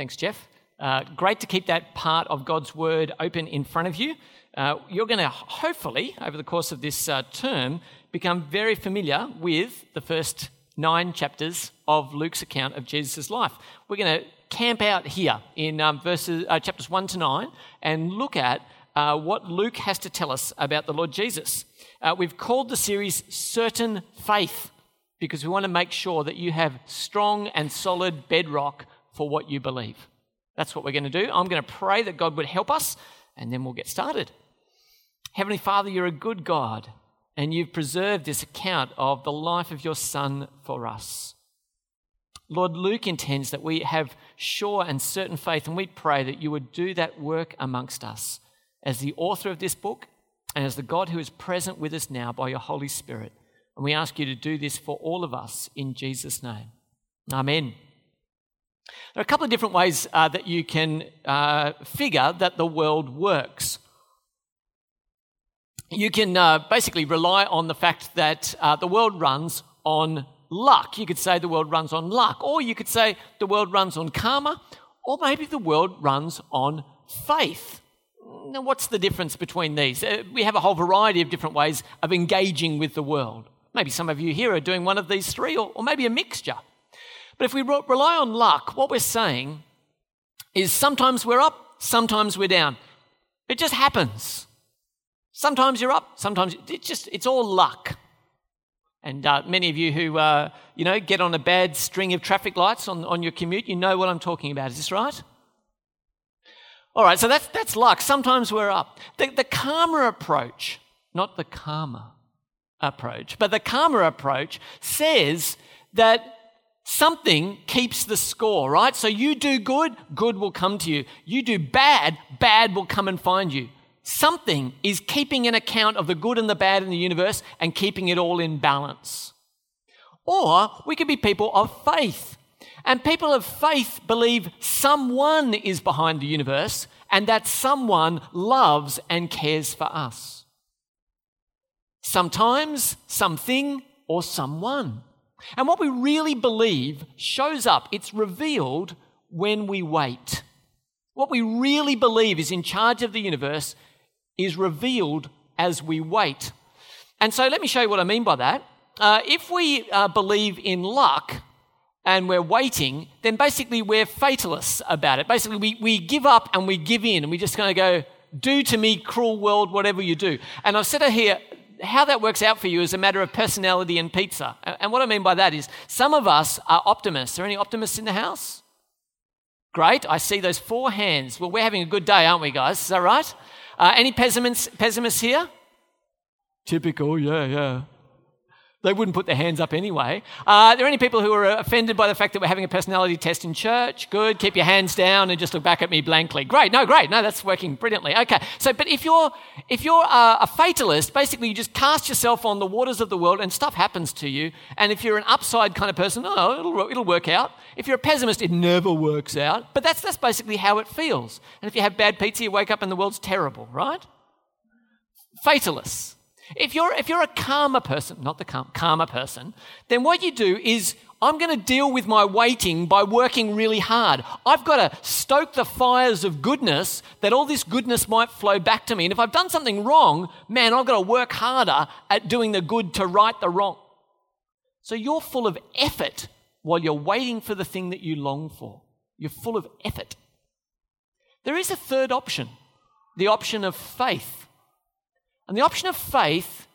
Thanks, Jeff. Uh, great to keep that part of God's Word open in front of you. Uh, you're going to hopefully, over the course of this uh, term, become very familiar with the first nine chapters of Luke's account of Jesus' life. We're going to camp out here in um, verses, uh, chapters 1 to 9 and look at uh, what Luke has to tell us about the Lord Jesus. Uh, we've called the series Certain Faith because we want to make sure that you have strong and solid bedrock for what you believe. That's what we're going to do. I'm going to pray that God would help us, and then we'll get started. Heavenly Father, you're a good God, and you've preserved this account of the life of your Son for us. Lord, Luke intends that we have sure and certain faith, and we pray that you would do that work amongst us as the author of this book and as the God who is present with us now by your Holy Spirit. And we ask you to do this for all of us in Jesus' name. Amen. There are a couple of different ways uh, that you can uh, figure that the world works. You can uh, basically rely on the fact that uh, the world runs on luck. You could say the world runs on luck, or you could say the world runs on karma, or maybe the world runs on faith. Now, what's the difference between these? Uh, we have a whole variety of different ways of engaging with the world. Maybe some of you here are doing one of these three, or, or maybe a mixture. But if we rely on luck, what we're saying is sometimes we're up, sometimes we're down. It just happens. Sometimes you're up, sometimes it's just it's all luck. And uh, many of you who uh, you know get on a bad string of traffic lights on, on your commute, you know what I'm talking about. Is this right? All right, so that's that's luck. Sometimes we're up. The, the karma approach, not the karma approach, but the karma approach says that something keeps the score, right? So you do good, good will come to you. You do bad, bad will come and find you. Something is keeping an account of the good and the bad in the universe and keeping it all in balance. Or we could be people of faith. And people of faith believe someone is behind the universe and that someone loves and cares for us. Sometimes, something, or someone. And what we really believe shows up, it's revealed when we wait. What we really believe is in charge of the universe is revealed as we wait. And so let me show you what I mean by that. Uh, if we uh, believe in luck and we're waiting, then basically we're fatalists about it. Basically, we, we give up and we give in and we just kind of go, do to me, cruel world, whatever you do. And I've said it here, how that works out for you is a matter of personality and pizza. And what I mean by that is some of us are optimists. Are any optimists in the house? Great. I see those four hands. Well, we're having a good day, aren't we, guys? Is that right? Uh, any pessimists, pessimists here? Typical, yeah, yeah. They wouldn't put their hands up anyway. Uh, are there any people who are offended by the fact that we're having a personality test in church? Good. Keep your hands down and just look back at me blankly. Great. No, great. No, that's working brilliantly. Okay. So, but if you're if you're a, a fatalist, basically you just cast yourself on the waters of the world and stuff happens to you. And if you're an upside kind of person, oh, it'll it'll work out. If you're a pessimist, it never works out. But that's that's basically how it feels. And if you have bad pizza, you wake up and the world's terrible, right? Fatalists. If you're, if you're a karma person, not the karma person, then what you do is I'm going to deal with my waiting by working really hard. I've got to stoke the fires of goodness that all this goodness might flow back to me. And if I've done something wrong, man, I've got to work harder at doing the good to right the wrong. So you're full of effort while you're waiting for the thing that you long for. You're full of effort. There is a third option the option of faith. And the option of faith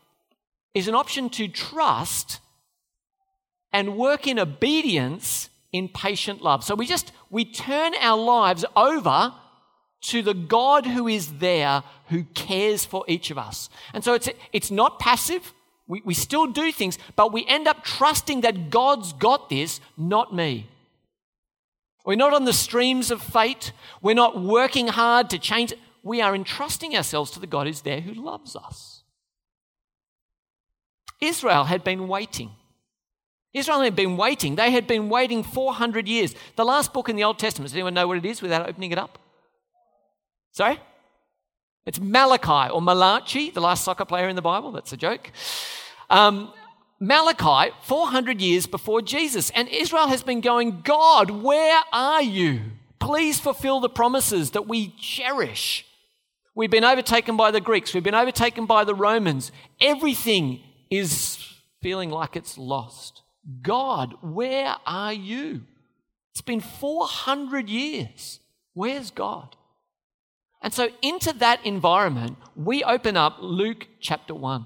is an option to trust and work in obedience in patient love. So we just we turn our lives over to the God who is there who cares for each of us. And so it's it's not passive. We, we still do things, but we end up trusting that God's got this, not me. We're not on the streams of fate. We're not working hard to change we are entrusting ourselves to the God who's there who loves us. Israel had been waiting. Israel had been waiting. They had been waiting 400 years. The last book in the Old Testament, does anyone know what it is without opening it up? Sorry? It's Malachi or Malachi, the last soccer player in the Bible. That's a joke. Um, Malachi, 400 years before Jesus. And Israel has been going, God, where are you? please fulfill the promises that we cherish. We've been overtaken by the Greeks, we've been overtaken by the Romans. Everything is feeling like it's lost. God, where are you? It's been 400 years. Where's God? And so, into that environment, we open up Luke chapter 1.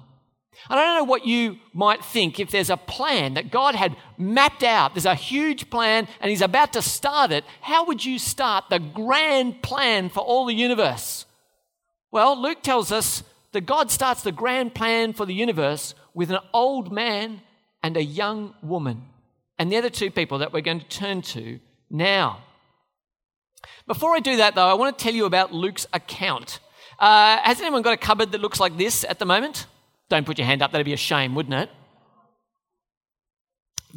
I don't know what you might think if there's a plan that God had mapped out, there's a huge plan and He's about to start it. How would you start the grand plan for all the universe? Well, Luke tells us that God starts the grand plan for the universe with an old man and a young woman. And they're the two people that we're going to turn to now. Before I do that, though, I want to tell you about Luke's account. Uh, has anyone got a cupboard that looks like this at the moment? Don't put your hand up, that'd be a shame, wouldn't it?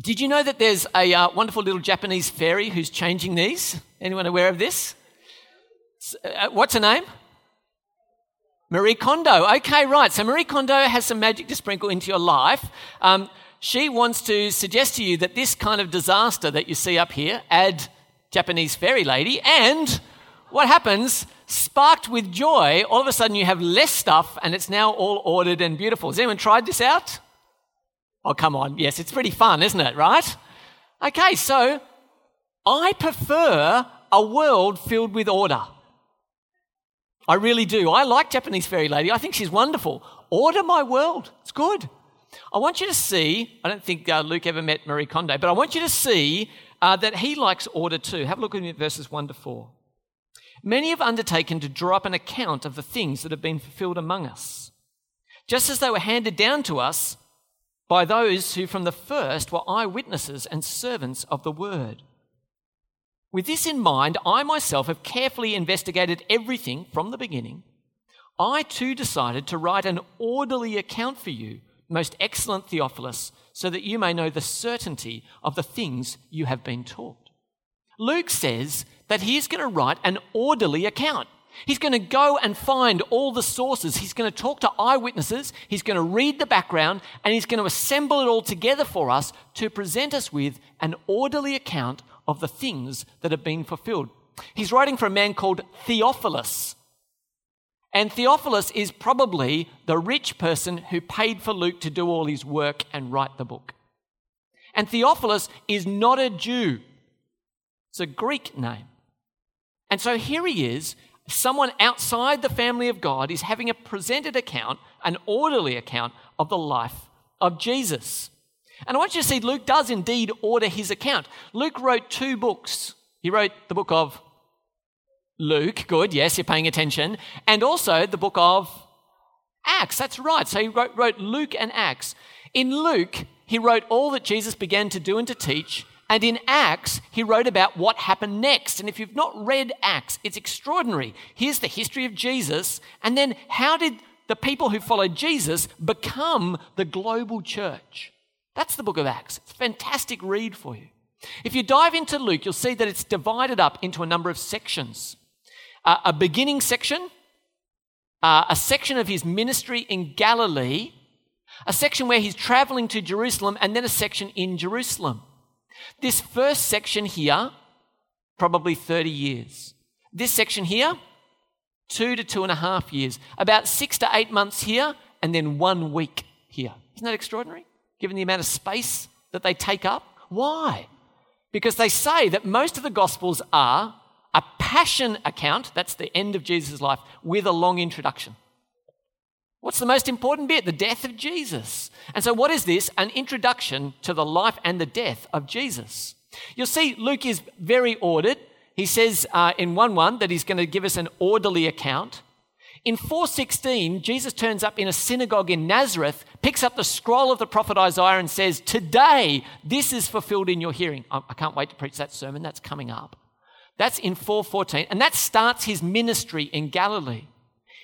Did you know that there's a uh, wonderful little Japanese fairy who's changing these? Anyone aware of this? Uh, what's her name? Marie Kondo. Okay, right. So Marie Kondo has some magic to sprinkle into your life. Um, she wants to suggest to you that this kind of disaster that you see up here, add Japanese fairy lady, and what happens? Sparked with joy, all of a sudden you have less stuff and it's now all ordered and beautiful. Has anyone tried this out? Oh, come on. Yes, it's pretty fun, isn't it? Right? Okay, so I prefer a world filled with order. I really do. I like Japanese fairy lady. I think she's wonderful. Order my world. It's good. I want you to see, I don't think uh, Luke ever met Marie Kondo, but I want you to see uh, that he likes order too. Have a look at verses 1 to 4. Many have undertaken to draw up an account of the things that have been fulfilled among us, just as they were handed down to us by those who from the first were eyewitnesses and servants of the word. With this in mind, I myself have carefully investigated everything from the beginning. I too decided to write an orderly account for you, most excellent Theophilus, so that you may know the certainty of the things you have been taught. Luke says that he's going to write an orderly account. He's going to go and find all the sources. He's going to talk to eyewitnesses. He's going to read the background and he's going to assemble it all together for us to present us with an orderly account of the things that have been fulfilled. He's writing for a man called Theophilus. And Theophilus is probably the rich person who paid for Luke to do all his work and write the book. And Theophilus is not a Jew, it's a Greek name. And so here he is, someone outside the family of God is having a presented account, an orderly account of the life of Jesus. And I want you to see Luke does indeed order his account. Luke wrote two books. He wrote the book of Luke, good, yes, you're paying attention, and also the book of Acts. That's right. So he wrote, wrote Luke and Acts. In Luke, he wrote all that Jesus began to do and to teach. And in Acts, he wrote about what happened next. And if you've not read Acts, it's extraordinary. Here's the history of Jesus. And then how did the people who followed Jesus become the global church? That's the book of Acts. It's a fantastic read for you. If you dive into Luke, you'll see that it's divided up into a number of sections. Uh, a beginning section, uh, a section of his ministry in Galilee, a section where he's traveling to Jerusalem, and then a section in Jerusalem. This first section here, probably 30 years. This section here, two to two and a half years. About six to eight months here, and then one week here. Isn't that extraordinary? Given the amount of space that they take up. Why? Because they say that most of the Gospels are a passion account, that's the end of Jesus' life, with a long introduction. What's the most important bit? The death of Jesus. And so, what is this? An introduction to the life and the death of Jesus. You'll see Luke is very ordered. He says uh, in 1 1 that he's going to give us an orderly account. In 416, Jesus turns up in a synagogue in Nazareth, picks up the scroll of the prophet Isaiah, and says, Today, this is fulfilled in your hearing. I can't wait to preach that sermon. That's coming up. That's in 414. And that starts his ministry in Galilee.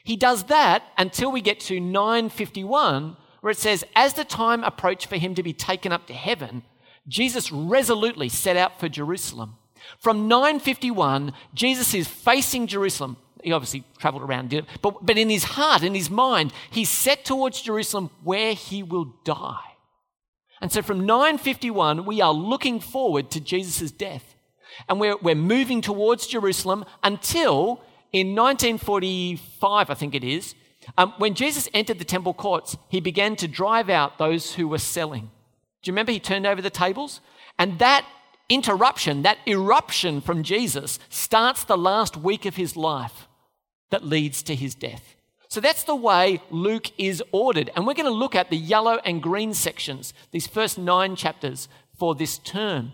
He does that until we get to 951, where it says, As the time approached for him to be taken up to heaven, Jesus resolutely set out for Jerusalem. From 951, Jesus is facing Jerusalem he obviously traveled around, did it, but, but in his heart, in his mind, he's set towards Jerusalem where he will die. And so from 951, we are looking forward to Jesus' death. And we're, we're moving towards Jerusalem until in 1945, I think it is, um, when Jesus entered the temple courts, he began to drive out those who were selling. Do you remember he turned over the tables? And that interruption, that eruption from Jesus, starts the last week of his life that leads to his death. So that's the way Luke is ordered. And we're going to look at the yellow and green sections, these first nine chapters for this term.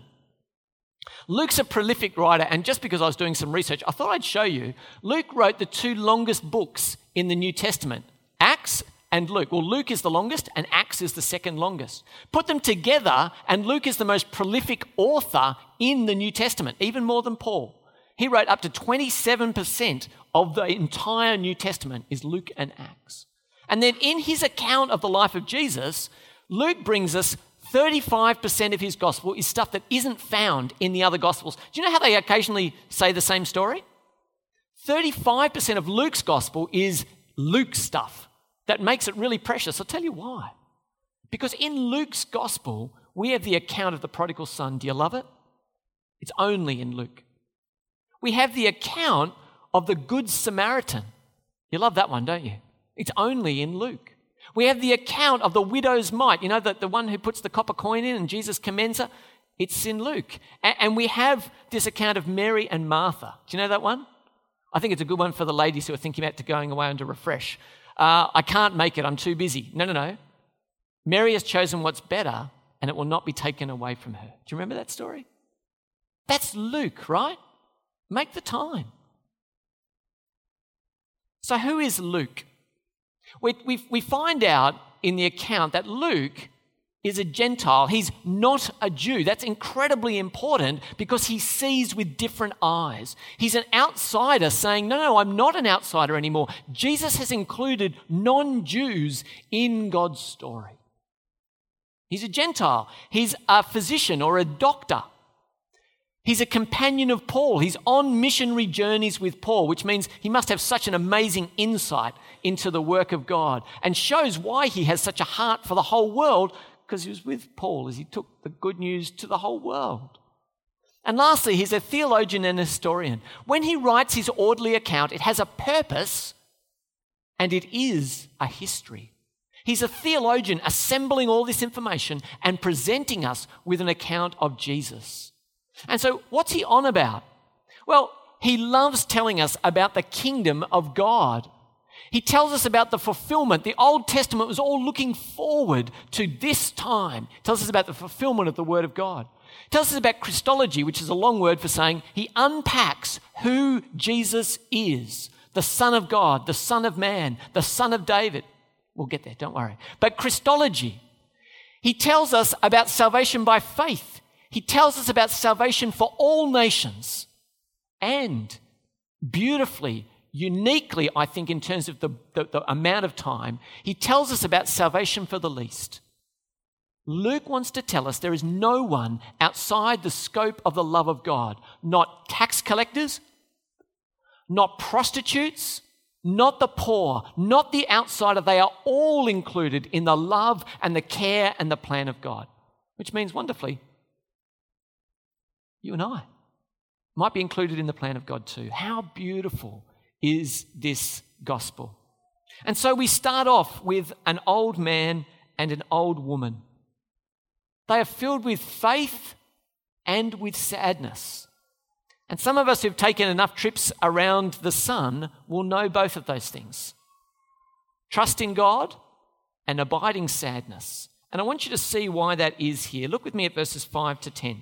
Luke's a prolific writer, and just because I was doing some research, I thought I'd show you. Luke wrote the two longest books in the New Testament Acts and Luke. Well, Luke is the longest, and Acts is the second longest. Put them together, and Luke is the most prolific author in the New Testament, even more than Paul. He wrote up to 27% of the entire New Testament is Luke and Acts. And then in his account of the life of Jesus, Luke brings us 35% of his gospel is stuff that isn't found in the other gospels. Do you know how they occasionally say the same story? 35% of Luke's gospel is Luke stuff that makes it really precious. I'll tell you why. Because in Luke's gospel, we have the account of the prodigal son. Do you love it? It's only in Luke. We have the account of the Good Samaritan. You love that one, don't you? It's only in Luke. We have the account of the widow's mite, you know, the, the one who puts the copper coin in and Jesus commends her. It's in Luke. And, and we have this account of Mary and Martha. Do you know that one? I think it's a good one for the ladies who are thinking about going away and to refresh. Uh, I can't make it, I'm too busy. No, no, no. Mary has chosen what's better and it will not be taken away from her. Do you remember that story? That's Luke, right? Make the time. So, who is Luke? We, we, we find out in the account that Luke is a Gentile. He's not a Jew. That's incredibly important because he sees with different eyes. He's an outsider saying, No, no, I'm not an outsider anymore. Jesus has included non Jews in God's story. He's a Gentile. He's a physician or a doctor. He's a companion of Paul. He's on missionary journeys with Paul, which means he must have such an amazing insight into the work of God and shows why he has such a heart for the whole world because he was with Paul as he took the good news to the whole world. And lastly, he's a theologian and historian. When he writes his orderly account, it has a purpose and it is a history. He's a theologian assembling all this information and presenting us with an account of Jesus. And so, what's he on about? Well, he loves telling us about the kingdom of God. He tells us about the fulfillment. The Old Testament was all looking forward to this time. He tells us about the fulfillment of the Word of God. He tells us about Christology, which is a long word for saying he unpacks who Jesus is the Son of God, the Son of Man, the Son of David. We'll get there, don't worry. But Christology, he tells us about salvation by faith he tells us about salvation for all nations. And beautifully, uniquely, I think, in terms of the, the, the, amount of time, he tells us about salvation for the least. Luke wants to tell us there is no one outside the scope of the love of God, not tax collectors, not prostitutes, not the poor, not the outsider. They are all included in the love and the care and the plan of God, which means wonderfully, you and I might be included in the plan of God too. How beautiful is this gospel? And so we start off with an old man and an old woman. They are filled with faith and with sadness. And some of us who've taken enough trips around the sun will know both of those things trust in God and abiding sadness. And I want you to see why that is here. Look with me at verses 5 to 10.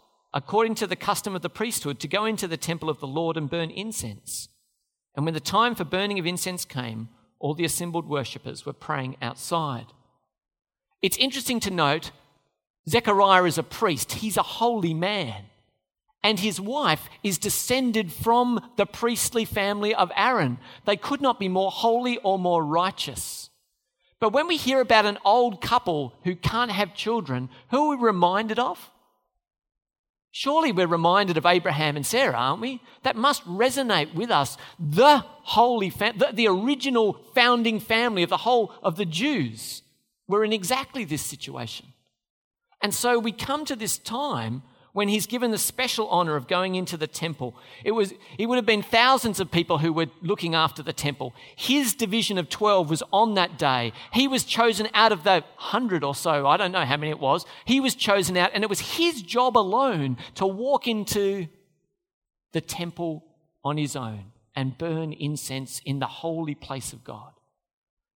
according to the custom of the priesthood, to go into the temple of the Lord and burn incense. And when the time for burning of incense came, all the assembled worshippers were praying outside. It's interesting to note Zechariah is a priest, he's a holy man. and his wife is descended from the priestly family of Aaron. They could not be more holy or more righteous. But when we hear about an old couple who can't have children, who are we reminded of? Surely we're reminded of Abraham and Sarah, aren't we? That must resonate with us. The holy, fam- the, the original founding family of the whole of the Jews were in exactly this situation. And so we come to this time when he's given the special honor of going into the temple. It, was, it would have been thousands of people who were looking after the temple. His division of 12 was on that day. He was chosen out of the hundred or so, I don't know how many it was. He was chosen out, and it was his job alone to walk into the temple on his own and burn incense in the holy place of God.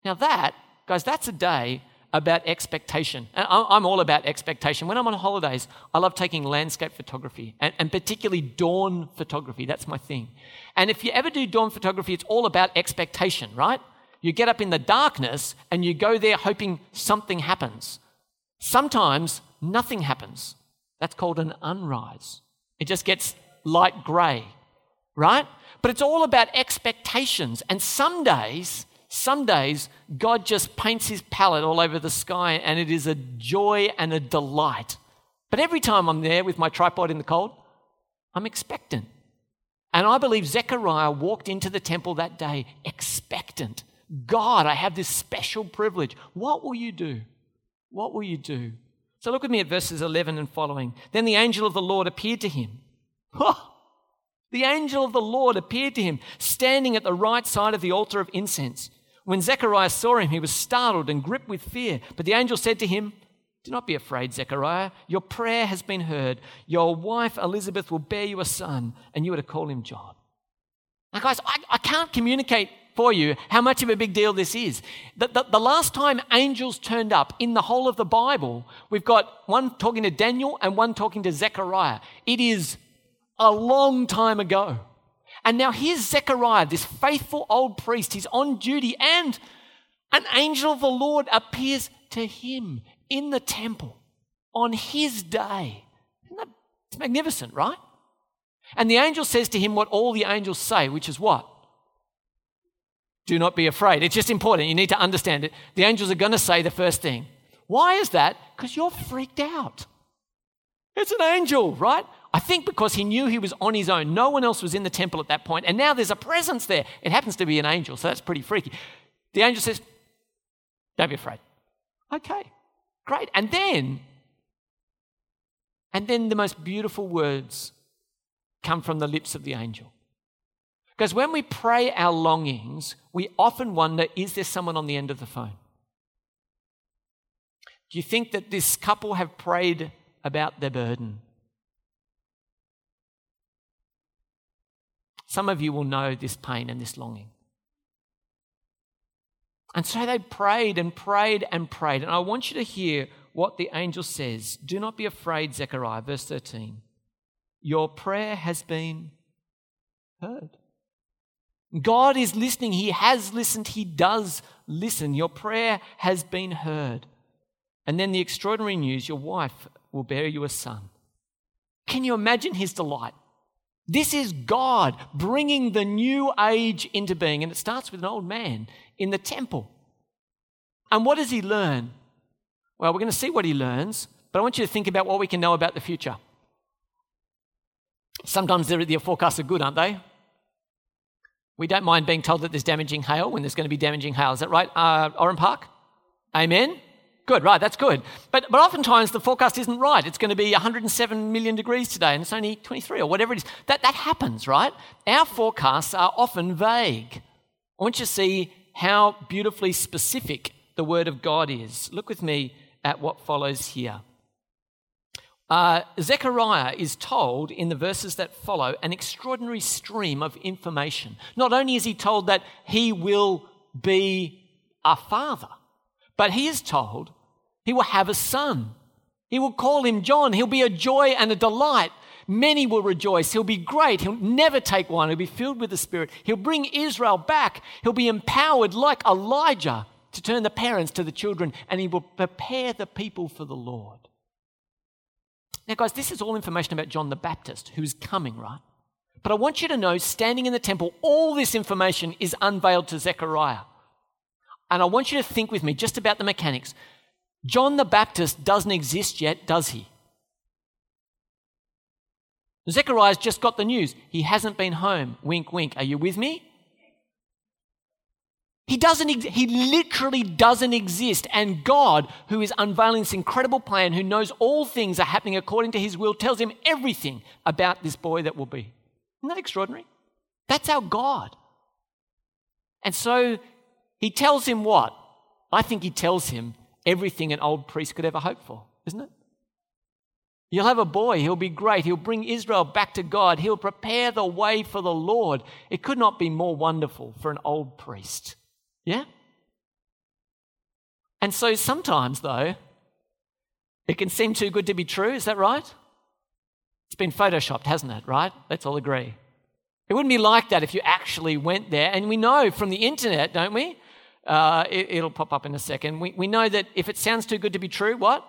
Now, that, guys, that's a day about expectation. I'm all about expectation. When I'm on holidays, I love taking landscape photography and, and, particularly dawn photography. That's my thing. And if you ever do dawn photography, it's all about expectation, right? You get up in the darkness and you go there hoping something happens. Sometimes nothing happens. That's called an unrise. It just gets light grey, right? But it's all about expectations. And some days, some days, God just paints his palette all over the sky and it is a joy and a delight. But every time I'm there with my tripod in the cold, I'm expectant. And I believe Zechariah walked into the temple that day expectant. God, I have this special privilege. What will you do? What will you do? So look with me at verses 11 and following. Then the angel of the Lord appeared to him. The angel of the Lord appeared to him, standing at the right side of the altar of incense. When Zechariah saw him, he was startled and gripped with fear. But the angel said to him, Do not be afraid, Zechariah. Your prayer has been heard. Your wife Elizabeth will bear you a son, and you are to call him John. Now, guys, I, I can't communicate for you how much of a big deal this is. The, the, the, last time angels turned up in the whole of the Bible, we've got one talking to Daniel and one talking to Zechariah. It is a long time ago. And now here's Zechariah, this faithful old priest. He's on duty, and an angel of the Lord appears to him in the temple on his day. Isn't that It's magnificent, right? And the angel says to him what all the angels say, which is what? Do not be afraid. It's just important. You need to understand it. The angels are going to say the first thing. Why is that? Because you're freaked out. It's an angel, right? I think because he knew he was on his own. No one else was in the temple at that point, and now there's a presence there. It happens to be an angel, so that's pretty freaky. The angel says, Don't be afraid. Okay, great. And then, and then the most beautiful words come from the lips of the angel. Because when we pray our longings, we often wonder is there someone on the end of the phone? Do you think that this couple have prayed about their burden? Some of you will know this pain and this longing. And so they prayed and prayed and prayed. And I want you to hear what the angel says. Do not be afraid, Zechariah, verse 13. Your prayer has been heard. God is listening. He has listened. He does listen. Your prayer has been heard. And then the extraordinary news your wife will bear you a son. Can you imagine his delight? This is God bringing the new age into being. And it starts with an old man in the temple. And what does he learn? Well, we're going to see what he learns, but I want you to think about what we can know about the future. Sometimes the forecasts are good, aren't they? We don't mind being told that there's damaging hail when there's going to be damaging hail. Is that right, uh, Park? Amen? Good, right, that's good. But, but oftentimes the forecast isn't right. It's going to be 107 million degrees today and it's only 23 or whatever it is. That, that happens, right? Our forecasts are often vague. I want you to see how beautifully specific the Word of God is. Look with me at what follows here. Uh, Zechariah is told in the verses that follow an extraordinary stream of information. Not only is he told that he will be a father, but he is told he will have a son. He will call him John. He'll be a joy and a delight. Many will rejoice. He'll be great. He'll never take wine. He'll be filled with the Spirit. He'll bring Israel back. He'll be empowered like Elijah to turn the parents to the children, and he will prepare the people for the Lord. Now, guys, this is all information about John the Baptist, who's coming, right? But I want you to know, standing in the temple, all this information is unveiled to Zechariah. And I want you to think with me just about the mechanics. John the Baptist doesn't exist yet, does he? Zechariah's just got the news. He hasn't been home. Wink, wink. Are you with me? He doesn't, he literally doesn't exist. And God, who is unveiling this incredible plan, who knows all things are happening according to his will, tells him everything about this boy that will be. Isn't that extraordinary? That's our God. And so he tells him what? I think he tells him everything an old priest could ever hope for, isn't it? You'll have a boy, he'll be great, he'll bring Israel back to God, he'll prepare the way for the Lord. It could not be more wonderful for an old priest. Yeah? And so sometimes, though, it can seem too good to be true, is that right? It's been photoshopped, hasn't it, right? Let's all agree. It wouldn't be like that if you actually went there. And we know from the internet, don't we? Uh, it, will pop up in a second. We, we know that if it sounds too good to be true, what?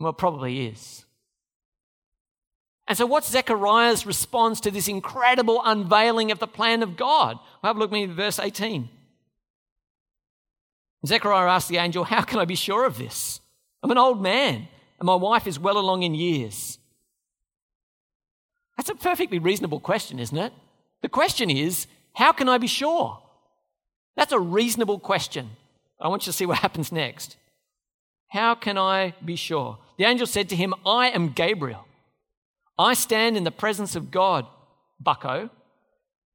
Well, it probably is. And so, what's Zechariah's response to this incredible unveiling of the plan of God? Well, have a look at me verse 18. Zechariah asked the angel, How can I be sure of this? I'm an old man, and my wife is well along in years. That's a perfectly reasonable question, isn't it? The question is, How can I be sure? That's a reasonable question. I want you to see what happens next. How can I be sure? The angel said to him, I am Gabriel. I stand in the presence of God, bucko,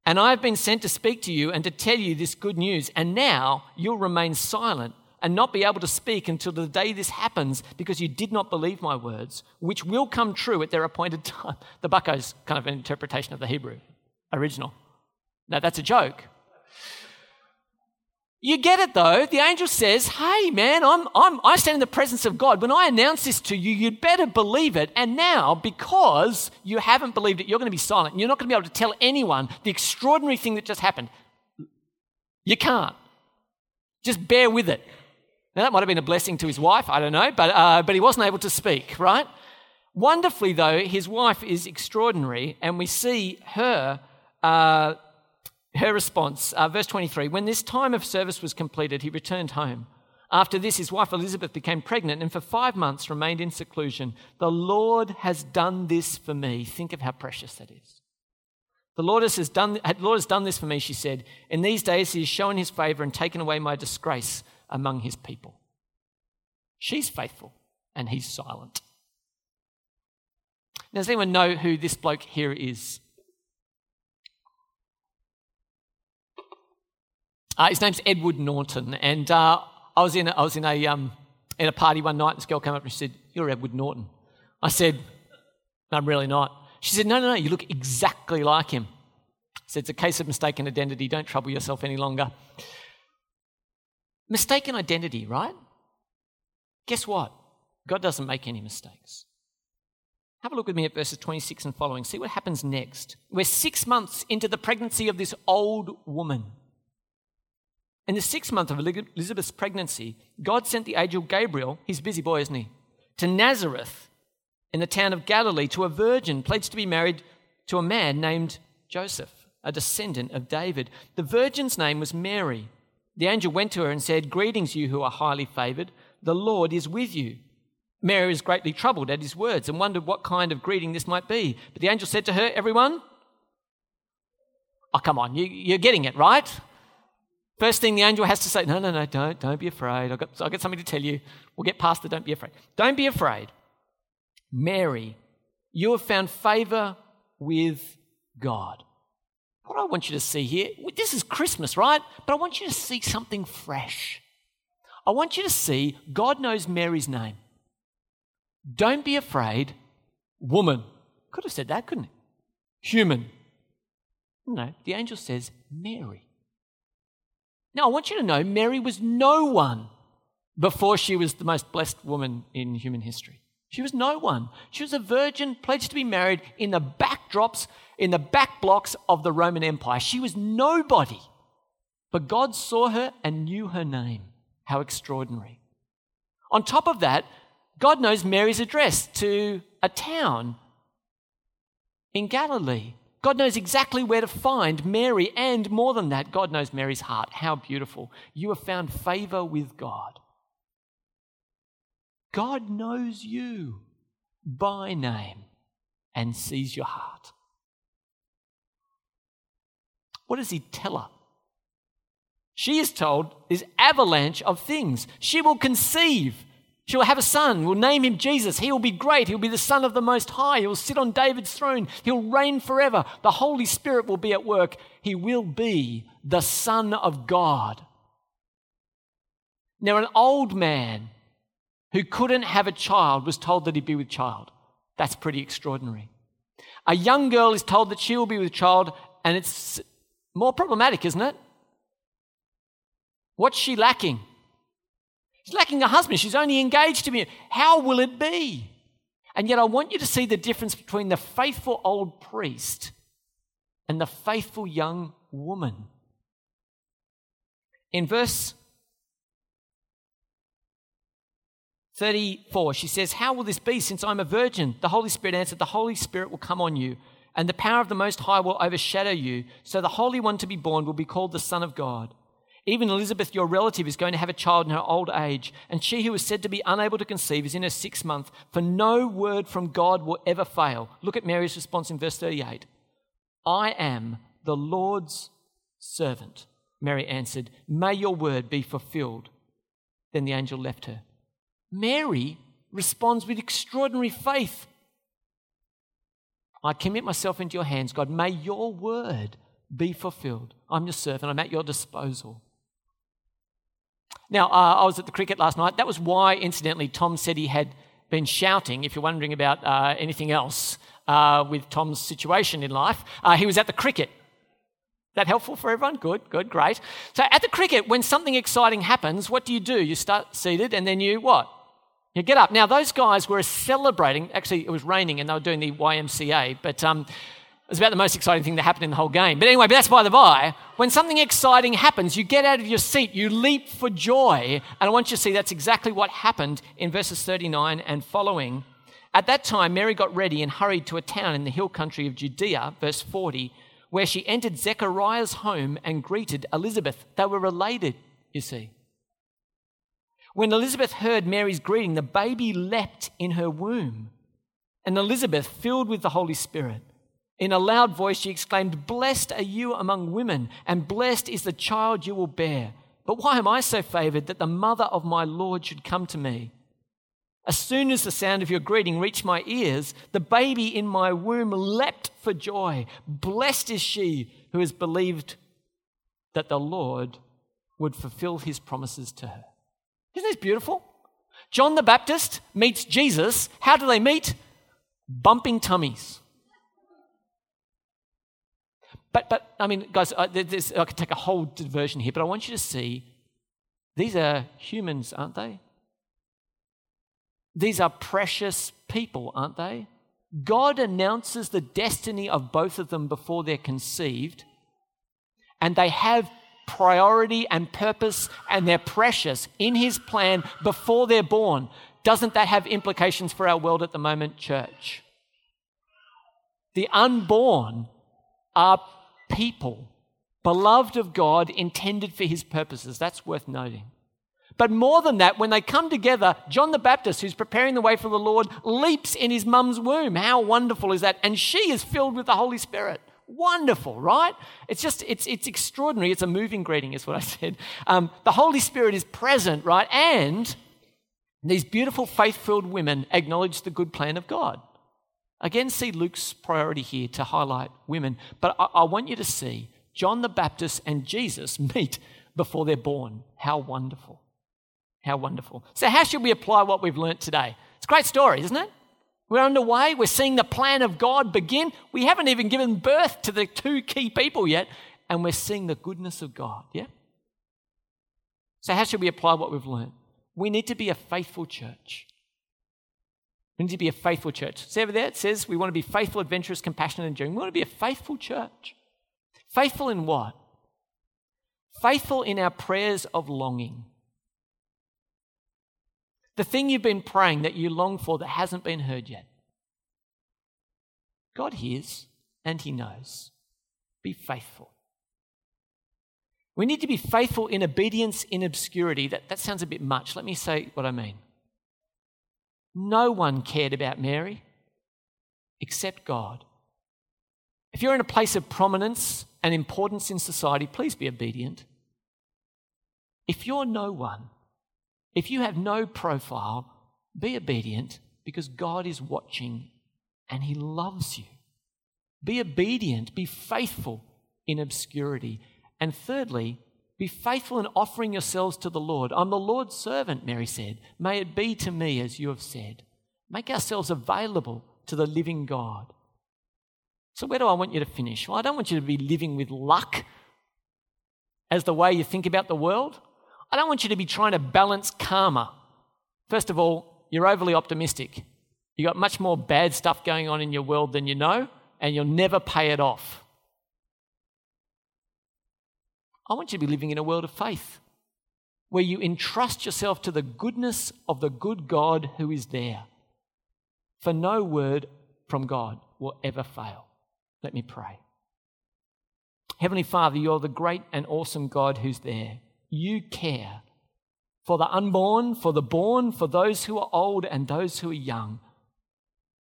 and I have been sent to speak to you and to tell you this good news. And now you'll remain silent and not be able to speak until the day this happens because you did not believe my words, which will come true at their appointed time. The bucko's kind of an interpretation of the Hebrew original. Now, that's a joke. You get it though. The angel says, Hey, man, I'm, I'm, I stand in the presence of God. When I announce this to you, you'd better believe it. And now, because you haven't believed it, you're going to be silent. You're not going to be able to tell anyone the extraordinary thing that just happened. You can't. Just bear with it. Now, that might have been a blessing to his wife, I don't know, but, uh, but he wasn't able to speak, right? Wonderfully, though, his wife is extraordinary, and we see her. Uh, her response, uh, verse 23 When this time of service was completed, he returned home. After this, his wife Elizabeth became pregnant and for five months remained in seclusion. The Lord has done this for me. Think of how precious that is. The Lord has, done, the Lord has done this for me, she said. In these days, he has shown his favor and taken away my disgrace among his people. She's faithful and he's silent. Now, does anyone know who this bloke here is? Uh, his name's Edward Norton, and uh, I was in was in a um, in a party one night. And this girl came up and she said, "You're Edward Norton." I said, "No, I'm really not." She said, "No, no, no. You look exactly like him." I said, "It's a case of mistaken identity. Don't trouble yourself any longer." Mistaken identity, right? Guess what? God doesn't make any mistakes. Have a look with me at verses 26 and following. See what happens next. We're six months into the pregnancy of this old woman. In the sixth month of Elizabeth's pregnancy, God sent the angel Gabriel, he's busy boy, isn't he, to Nazareth in the town of Galilee to a virgin pledged to be married to a man named Joseph, a descendant of David. The virgin's name was Mary. The angel went to her and said, Greetings, you who are highly favored. The Lord is with you. Mary was greatly troubled at his words and wondered what kind of greeting this might be. But the angel said to her, Everyone, oh, come on, you're getting it, right? First thing the angel has to say, no, no, no, don't, don't be afraid. I've got, I've got something to tell you. We'll get past the don't be afraid. Don't be afraid. Mary, you have found favor with God. What I want you to see here, this is Christmas, right? But I want you to see something fresh. I want you to see God knows Mary's name. Don't be afraid, woman. Could have said that, couldn't he? Human. No, the angel says Mary. Now, I want you to know Mary was no one before she was the most blessed woman in human history. She was no one. She was a virgin pledged to be married in the backdrops, in the back blocks of the Roman Empire. She was nobody. But God saw her and knew her name. How extraordinary. On top of that, God knows Mary's address to a town in Galilee. God knows exactly where to find Mary, and more than that, God knows Mary's heart. How beautiful. You have found favor with God. God knows you by name and sees your heart. What does he tell her? She is told this avalanche of things. She will conceive. She will have a son. We'll name him Jesus. He will be great. He'll be the Son of the Most High. He will sit on David's throne. He'll reign forever. The Holy Spirit will be at work. He will be the Son of God. Now, an old man who couldn't have a child was told that he'd be with child. That's pretty extraordinary. A young girl is told that she will be with child, and it's more problematic, isn't it? What's she lacking? She's lacking a husband. She's only engaged to me. How will it be? And yet, I want you to see the difference between the faithful old priest and the faithful young woman. In verse 34, she says, How will this be since I'm a virgin? The Holy Spirit answered, The Holy Spirit will come on you, and the power of the Most High will overshadow you. So the Holy One to be born will be called the Son of God. Even Elizabeth, your relative, is going to have a child in her old age, and she who was said to be unable to conceive is in her sixth month, for no word from God will ever fail. Look at Mary's response in verse 38 I am the Lord's servant. Mary answered, May your word be fulfilled. Then the angel left her. Mary responds with extraordinary faith. I commit myself into your hands, God. May your word be fulfilled. I'm your servant, I'm at your disposal. Now, uh, I was at the cricket last night. That was why, incidentally, Tom said he had been shouting. If you're wondering about uh, anything else uh, with Tom's situation in life, uh, he was at the cricket. That helpful for everyone? Good, good, great. So at the cricket, when something exciting happens, what do you do? You start seated and then you what? You get up. Now, those guys were celebrating. Actually, it was raining and they were doing the YMCA, but um, was about the most exciting thing that happened in the whole game. But anyway, but that's by the by. When something exciting happens, you get out of your seat, you leap for joy. And I want you to see that's exactly what happened in verses 39 and following. At that time, Mary got ready and hurried to a town in the hill country of Judea, verse 40, where she entered Zechariah's home and greeted Elizabeth. They were related, you see. When Elizabeth heard Mary's greeting, the baby leapt in her womb. And Elizabeth, filled with the Holy Spirit, in a loud voice she exclaimed, Blessed are you among women, and blessed is the child you will bear. But why am I so favored that the mother of my Lord should come to me? As soon as the sound of your greeting reached my ears, the baby in my womb leapt for joy. Blessed is she who has believed that the Lord would fulfill his promises to her. Isn't this beautiful? John the Baptist meets Jesus. How do they meet? Bumping tummies. But, but I mean, guys, I, I could take a whole diversion here, but I want you to see these are humans, aren't they? These are precious people, aren't they? God announces the destiny of both of them before they're conceived, and they have priority and purpose and they're precious in His plan before they're born. Doesn't that have implications for our world at the moment, church? The unborn are people, beloved of God, intended for His purposes. That's worth noting. But more than that, when they come together, John the Baptist, who's preparing the way for the Lord, leaps in his mum's womb. How wonderful is that? And she is filled with the Holy Spirit. Wonderful, right? It's just, it's, it's extraordinary. It's a moving greeting, is what I said. Um, the Holy Spirit is present, right? And these beautiful, faith filled women acknowledge the good plan of God. Again, see Luke's priority here to highlight women. But I, I want you to see John the Baptist and Jesus meet before they're born. How wonderful. How wonderful. So, how should we apply what we've learnt today? It's a great story, isn't it? We're underway. We're seeing the plan of God begin. We haven't even given birth to the two key people yet, and we're seeing the goodness of God. Yeah? So, how should we apply what we've learned? We need to be a faithful church. We need to be a faithful church. See over there? It says we want to be faithful, adventurous, compassionate, and enduring. We want to be a faithful church. Faithful in what? Faithful in our prayers of longing. The thing you've been praying that you long for that hasn't been heard yet. God hears and He knows. Be faithful. We need to be faithful in obedience in obscurity. That, that sounds a bit much. Let me say what I mean. No one cared about Mary except God. If you're in a place of prominence and importance in society, please be obedient. If you're no one, if you have no profile, be obedient because God is watching and He loves you. Be obedient, be faithful in obscurity. And thirdly, be faithful in offering yourselves to the Lord. I'm the Lord's servant, Mary said. May it be to me as you have said. Make ourselves available to the living God. So, where do I want you to finish? Well, I don't want you to be living with luck as the way you think about the world. I don't want you to be trying to balance karma. First of all, you're overly optimistic. You've got much more bad stuff going on in your world than you know, and you'll never pay it off. I want you to be living in a world of faith where you entrust yourself to the goodness of the good God who is there. For no word from God will ever fail. Let me pray. Heavenly Father, you're the great and awesome God who's there. You care for the unborn, for the born, for those who are old and those who are young.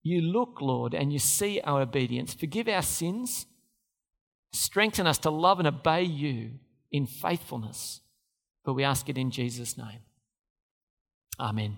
You look, Lord, and you see our obedience. Forgive our sins. Strengthen us to love and obey you in faithfulness. But we ask it in Jesus' name. Amen.